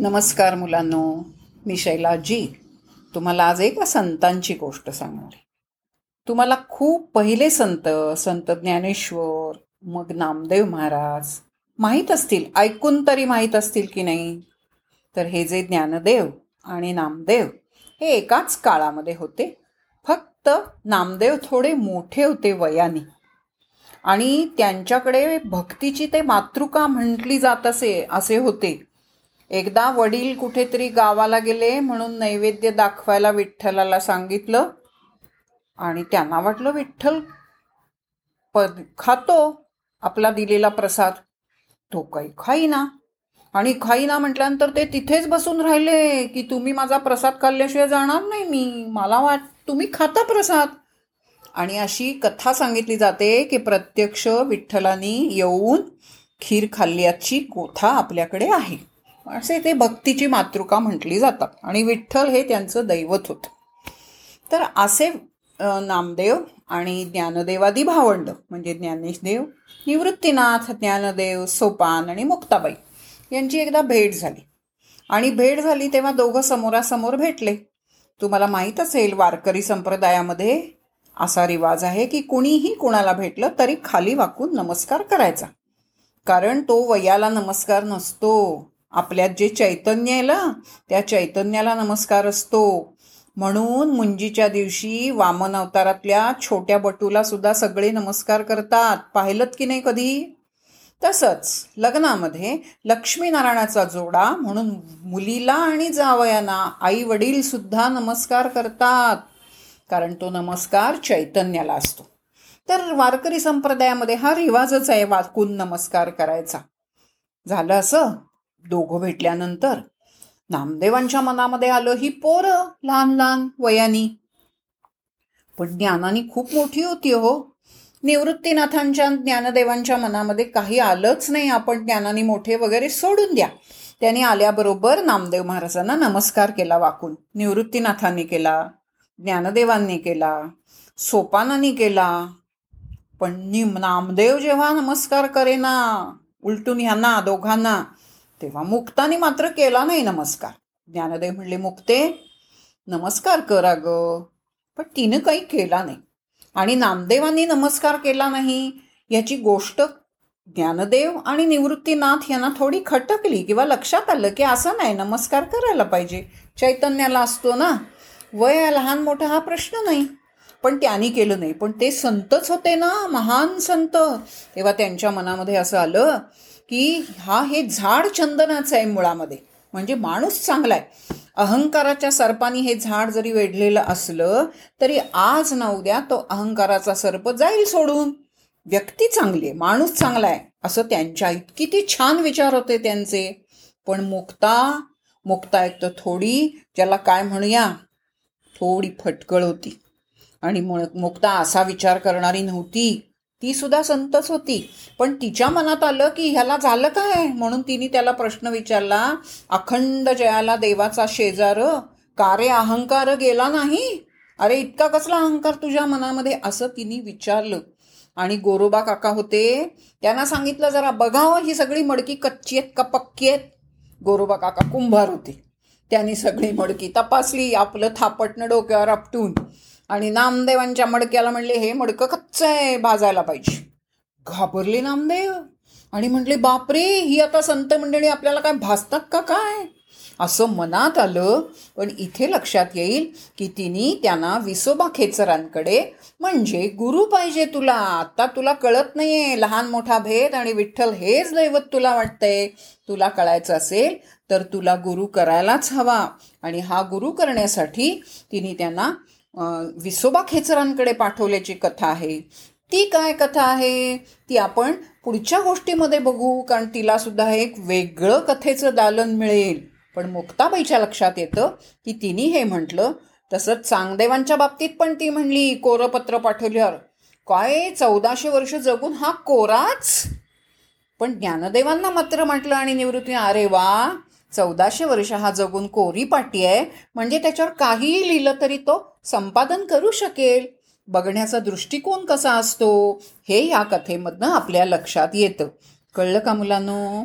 नमस्कार मुलांनो मी शैलाजी तुम्हाला आज एका संतांची गोष्ट सांगणार आहे. तुम्हाला खूप पहिले संत संत ज्ञानेश्वर मग नामदेव महाराज माहीत असतील ऐकून तरी माहीत असतील की नाही? तर हे जे ज्ञानदेव आणि नामदेव हे एकाच काळामध्ये होते. फक्त नामदेव थोडे मोठे होते वयाने. आणि त्यांच्याकडे भक्तीची ते मातृका म्हटली जात असे असे होते. एकदा वडील कुठेतरी गावाला गेले म्हणून नैवेद्य दाखवायला विठ्ठलाला सांगितलं आणि त्यांना वाटलं विठ्ठल प खातो आपला दिलेला प्रसाद. तो काही खाईना. आणि खाईना म्हटल्यानंतर ते तिथेच बसून राहिले की तुम्ही माझा प्रसाद खाल्ल्याशिवाय जाणार नाही मी. मला वाट तुम्ही खाता प्रसाद. आणि अशी कथा सांगितली जाते की प्रत्यक्ष विठ्ठलानी येऊन खीर खाल्ल्याची कोथा आपल्याकडे आहे. असे ते भक्तीची मातृका म्हटली जातात. आणि विठ्ठल हे त्यांचं दैवत होतं. तर असे नामदेव आणि ज्ञानदेवादी भावंड म्हणजे ज्ञानेशदेव निवृत्तीनाथ ज्ञानदेव सोपान आणि मुक्ताबाई यांची एकदा भेट झाली. आणि भेट झाली तेव्हा दोघं समोरासमोर भेटले. तुम्हाला माहीत असेल वारकरी संप्रदायामध्ये असा रिवाज आहे की कुणीही कुणाला भेटलं तरी खाली वाकून नमस्कार करायचा. कारण तो वयाला नमस्कार नसतो. आपल्यात जे चैतन्य आहे ना त्या चैतन्याला नमस्कार असतो. म्हणून मुंजीच्या दिवशी वामन अवतारातल्या छोट्या बटूला सुद्धा सगळे नमस्कार करतात. पाहिलं की नाही कधी? तसंच लग्नामध्ये लक्ष्मीनारायणाचा जोडा म्हणून मुलीला आणि जावयांना आई वडील सुद्धा नमस्कार करतात. कारण तो नमस्कार चैतन्याला असतो. तर वारकरी संप्रदायामध्ये हा रिवाजच आहे वाकून नमस्कार करायचा. झालं असं? दोघं भेटल्यानंतर नामदेवांच्या मनामध्ये आलं ही पोरं लहान लहान वयानी. पण ज्ञानानी खूप मोठी होती हो. निवृत्तीनाथांच्या ज्ञानदेवांच्या मनामध्ये काही आलंच नाही. आपण ज्ञानाने मोठे वगैरे सोडून द्या. त्यांनी आल्याबरोबर नामदेव महाराजांना नमस्कार केला वाकून. निवृत्तीनाथांनी केला ज्ञानदेवांनी केला सोपानांनी केला. पण नि नामदेव जेव्हा नमस्कार करेना उलटून ह्यांना दोघांना तेव्हा मुक्ताने मात्र केला नाही नमस्कार. ज्ञानदेव म्हणले मुक्ते नमस्कार कर अगं. पण तिनं काही केला नाही. आणि नामदेवांनी नमस्कार केला नाही याची गोष्ट ज्ञानदेव आणि निवृत्तीनाथ यांना थोडी खटकली किंवा लक्षात आलं की असं नाही नमस्कार करायला पाहिजे. चैतन्याला असतो ना वय लहान मोठा हा प्रश्न नाही. पण त्यांनी केलं नाही. पण ते संतच होते ना महान संत. तेव्हा त्यांच्या मनामध्ये असं आलं की हा हे झाड चंदनाचं आहे मुळामध्ये. म्हणजे माणूस चांगला आहे अहंकाराच्या सर्पाने हे झाड जरी वेढलेलं असलं तरी आज ना उद्या तो अहंकाराचा सर्प जाईल सोडून. व्यक्ती चांगली आहे माणूस चांगला आहे असं त्यांच्या किती छान विचार होते त्यांचे. पण मुक्ता मुक्ता एक तर थोडी ज्याला काय म्हणूया थोडी फटकळ होती. आणि मुळ- मुक्ता असा विचार करणारी नव्हती. ती सुद्धा संतच होती. पण तिच्या मनात आलं की ह्याला झालं काय? म्हणून तिने त्याला प्रश्न विचारला अखंड जयाला देवाचा शेजार का रे अहंकार गेला नाही? अरे इतका कसला अहंकार तुझ्या मनामध्ये? असं तिने विचारलं. आणि गोरोबा काका होते त्यांना सांगितलं जरा बघावं ही सगळी मडकी कच्ची आहेत का पक्की आहेत? गोरोबा काका कुंभार होते. त्यांनी सगळी मडकी तपासली आपलं थापटणं डोक्यावर आपटून. आणि नामदेवांच्या मडक्याला म्हणले हे मडकं कच्चं आहे भाजायला पाहिजे. घाबरले नामदेव आणि म्हटले बापरे ही आता संत मंडळी आपल्याला काय भासतात का काय? असं मनात आलं पण इथे लक्षात येईल की तिने त्यांना विसोबा खेचरांकडे म्हणजे गुरु पाहिजे तुला. आता तुला कळत नाहीये लहान मोठा भेद आणि विठ्ठल हेच दैवत तुला वाटतंय. तुला कळायचं असेल तर तुला गुरु करायलाच हवा. आणि हा गुरु करण्यासाठी तिने त्यांना विसोबा खेचरांकडे पाठवल्याची कथा आहे. ती काय कथा आहे? ती आपण पुढच्या गोष्टीमध्ये बघू कारण तिला सुद्धा एक वेगळं कथेचं दालन मिळेल. पण मुक्ताबाईच्या लक्षात येतं की तिने हे म्हटलं तसंच चांगदेवांच्या बाबतीत पण ती म्हणली कोरपत्र पाठवल्यावर. काय चौदाशे वर्ष जगून हा कोराच? पण ज्ञानदेवांना मात्र म्हटलं आणि निवृत्ती अरे वा चौदाशे वर्ष हा जगून कोरी पाटी आहे. म्हणजे त्याच्यावर काहीही लिहिलं तरी तो संपादन करू शकेल? बघण्याचा दृष्टिकोन कसा असतो? हे या कथेमधनं आपल्या लक्षात येतं. कळलं का मुलांनो?